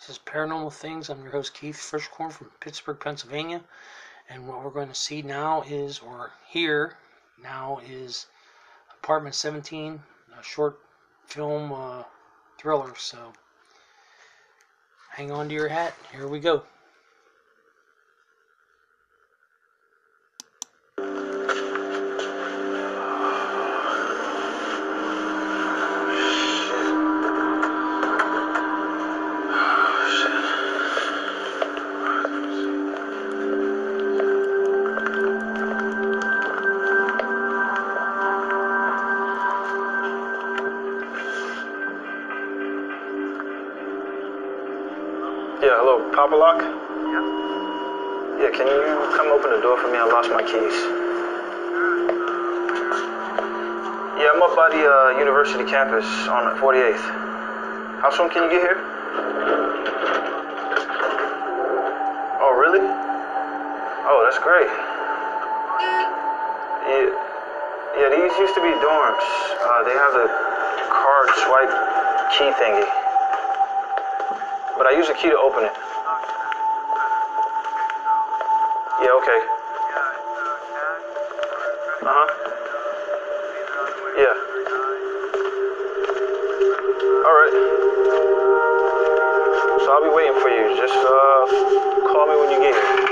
This is Paranormal Things. I'm your host Keith Frischkorn from Pittsburgh, Pennsylvania. And what we're going to see now is, or hear now, is Apartment 17, a short film uh, thriller. So hang on to your hat. Here we go. Hello, Papa Lock? Yeah. Yeah, can you come open the door for me? I lost my keys. Yeah, I'm up by the uh, university campus on 48th. How soon can you get here? Oh, really? Oh, that's great. Yeah, yeah these used to be dorms. Uh, they have the card swipe key thingy. But I use a key to open it. Yeah, okay. Uh huh. Yeah. All right. So I'll be waiting for you. Just uh, call me when you get here.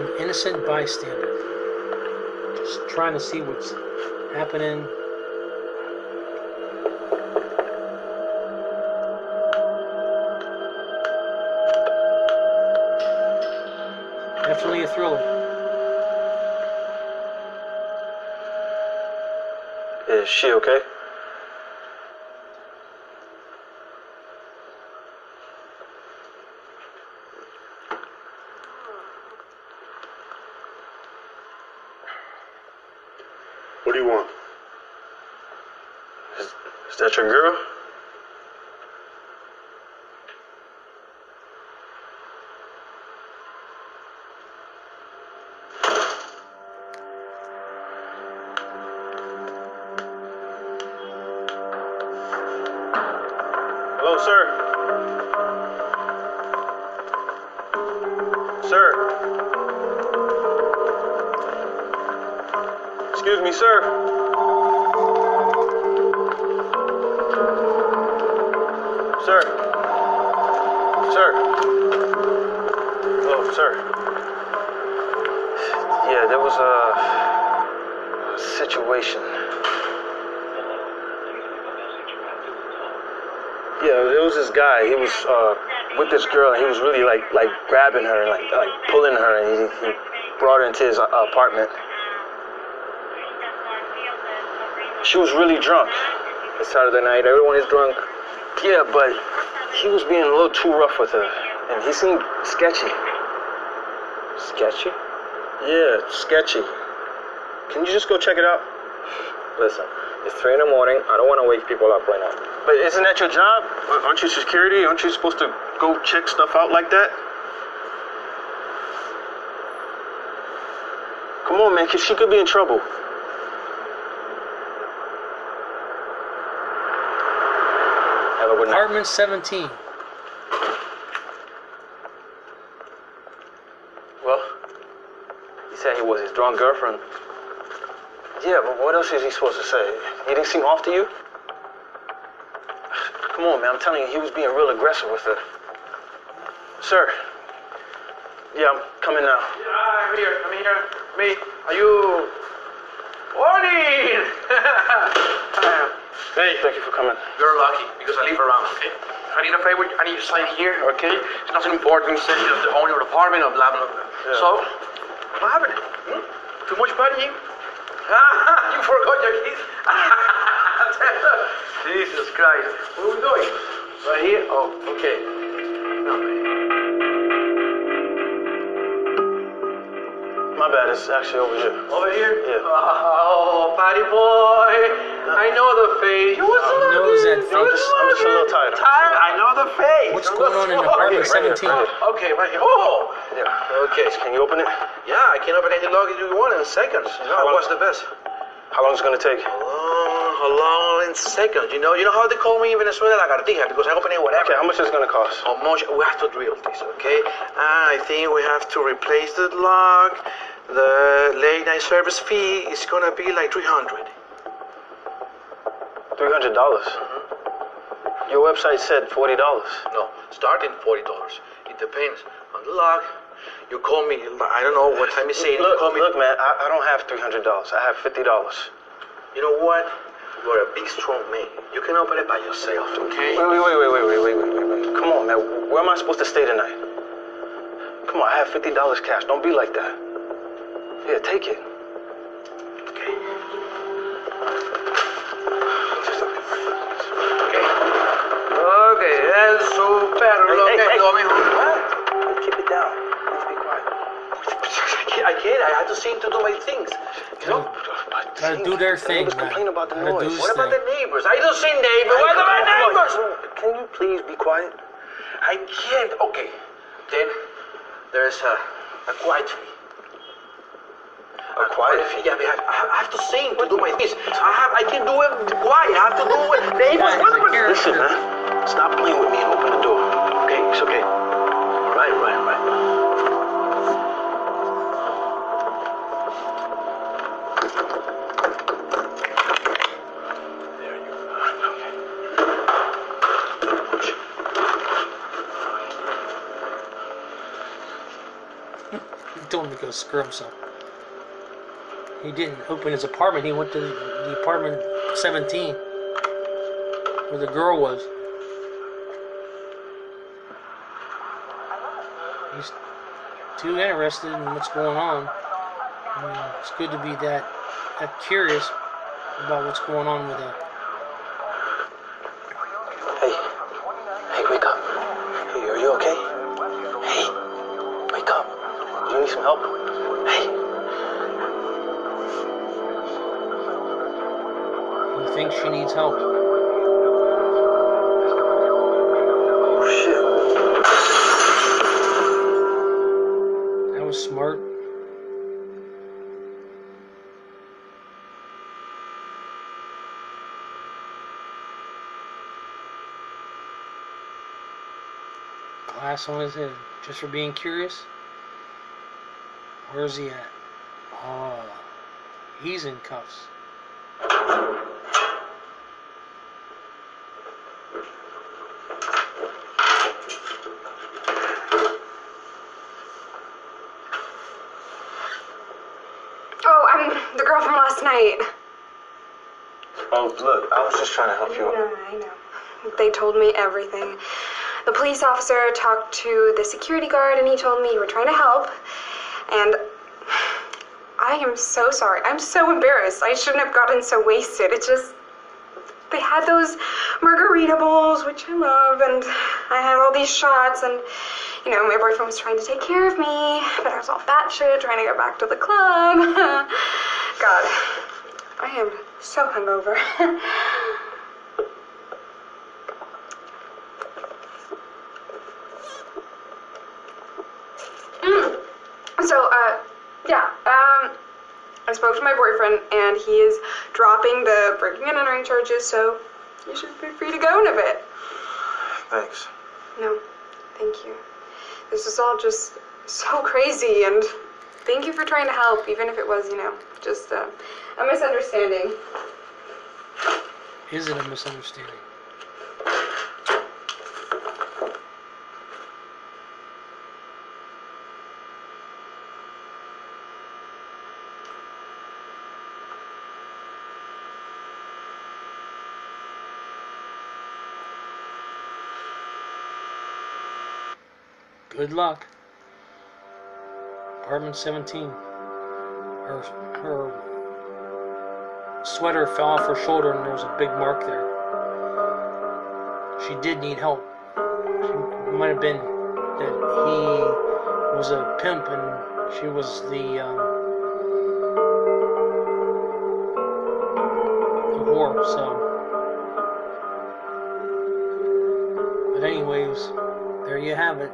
An innocent bystander. Just trying to see what's happening. Definitely a thriller. Is she okay? Is, is that your girl? Hello, sir. Sir. Excuse me, sir. Sir. Oh, sir. Yeah, there was a, situation. Yeah, there was this guy. He was uh, with this girl, and he was really like like grabbing her, like like pulling her, and he, he brought her into his uh, apartment. She was really drunk. It's Saturday night. Everyone is drunk. Yeah, but he was being a little too rough with her, and he seemed sketchy. Sketchy? Yeah, sketchy. Can you just go check it out? Listen, it's three in the morning. I don't want to wake people up right now. But isn't that your job? Aren't you security? Aren't you supposed to go check stuff out like that? Come on, man. 'cause She could be in trouble. Have a good night. Apartment 17. Well, he said he was his drunk girlfriend. Yeah, but what else is he supposed to say? He didn't seem off to you? Come on, man. I'm telling you, he was being real aggressive with her. Sir. Yeah, I'm coming now. Yeah, I'm here. I'm here. Me. Are you? Morning. Hey, thank you for coming. You're lucky because I live around, okay? I need a favor. I need you to sign here, okay? It's nothing important. Say you're the owner of the apartment or blah blah blah. So, what happened? Hmm? Too much partying? you forgot your keys. Jesus Christ. Where are we going? Right here? Oh, okay. My bad, it's actually over here. Over here? Yeah. Oh, party boy. I know the face. You was He knows that You face. was I'm just a little tired. Tired? I know the face. What's I'm going on in apartment Right 17? right. Okay, right here. Oh! Yeah. Okay. Can you open it? Yeah, I can open any log you want in seconds. You know, How long- what's the best? How long is it gonna take? Long, how long in seconds? You know, you know how they call me in Venezuela la lagartija because I open it whatever. Okay, how much is it gonna cost? How much? We have to drill this, okay? Ah, I think we have to replace the lock. The late night service fee is gonna be like 300. Three hundred dollars. Your website said forty dollars. No, starting forty dollars. It depends on the lock. You call me. I don't know what time you say. it. You Look, call me. look, man. I, I don't have three hundred dollars. I have fifty dollars. You know what? You're a big, strong man. You can open it by yourself, okay? Wait, wait, wait, wait, wait, wait, wait, wait, wait, wait. Come on, man. Where am I supposed to stay tonight? Come on, I have fifty dollars cash. Don't be like that. Yeah, take it. Okay, eso, pero lo Hey, hey, hey. What? Keep it down. Please be quiet. I can't, I can't. I have to sing to do my things. You know? Gotta do their The thing, neighbors man. complain about the Gotta noise. What about thing. the neighbors? I don't sing neighbors. What about neighbors? Can you please be quiet? I can't. Okay. Then there's a, a quiet fee. A quiet fee. Yeah, I, have, I have to sing to do my things. I have. I can do it quiet. I have to do it. Neighbors, what. Listen, man. Stop playing with me and open the door. Okay, it's okay. Right, right, right. There you go. Okay. Go screw himself. He didn't open his apartment. He went to the apartment 17 where the girl was. He's too interested in what's going on. I mean, it's good to be that that curious about what's going on with that. Hey. Hey, wake up. Hey, are you okay? Hey. Wake up. Do you need some help? Hey. He thinks she needs help. Glass on his head, just for being curious. Where's he at? Oh, he's in cuffs. Oh, I'm the girl from last night. Oh, look, I was just trying to help you out. No, I know. They told me everything. The police officer talked to the security guard and he told me you were trying to help. And I am so sorry. I'm so embarrassed. I shouldn't have gotten so wasted. It just. They had those margarita bowls, which I love, and I had all these shots, and, you know, my boyfriend was trying to take care of me, but I was all fat shit trying to get back to the club. God, I am so hungover. So, uh, yeah, um, I spoke to my boyfriend, and he is dropping the breaking and entering charges, so you should be free to go in a bit. Thanks. No, thank you. This is all just so crazy, and thank you for trying to help, even if it was, you know, just uh, a misunderstanding. Is it a misunderstanding? Good luck. Apartment 17. Her, her sweater fell off her shoulder and there was a big mark there. She did need help. She might have been that he was a pimp and she was the, um, the whore, so. But anyways, there you have it.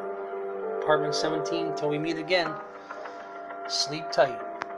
Apartment 17, till we meet again. Sleep tight.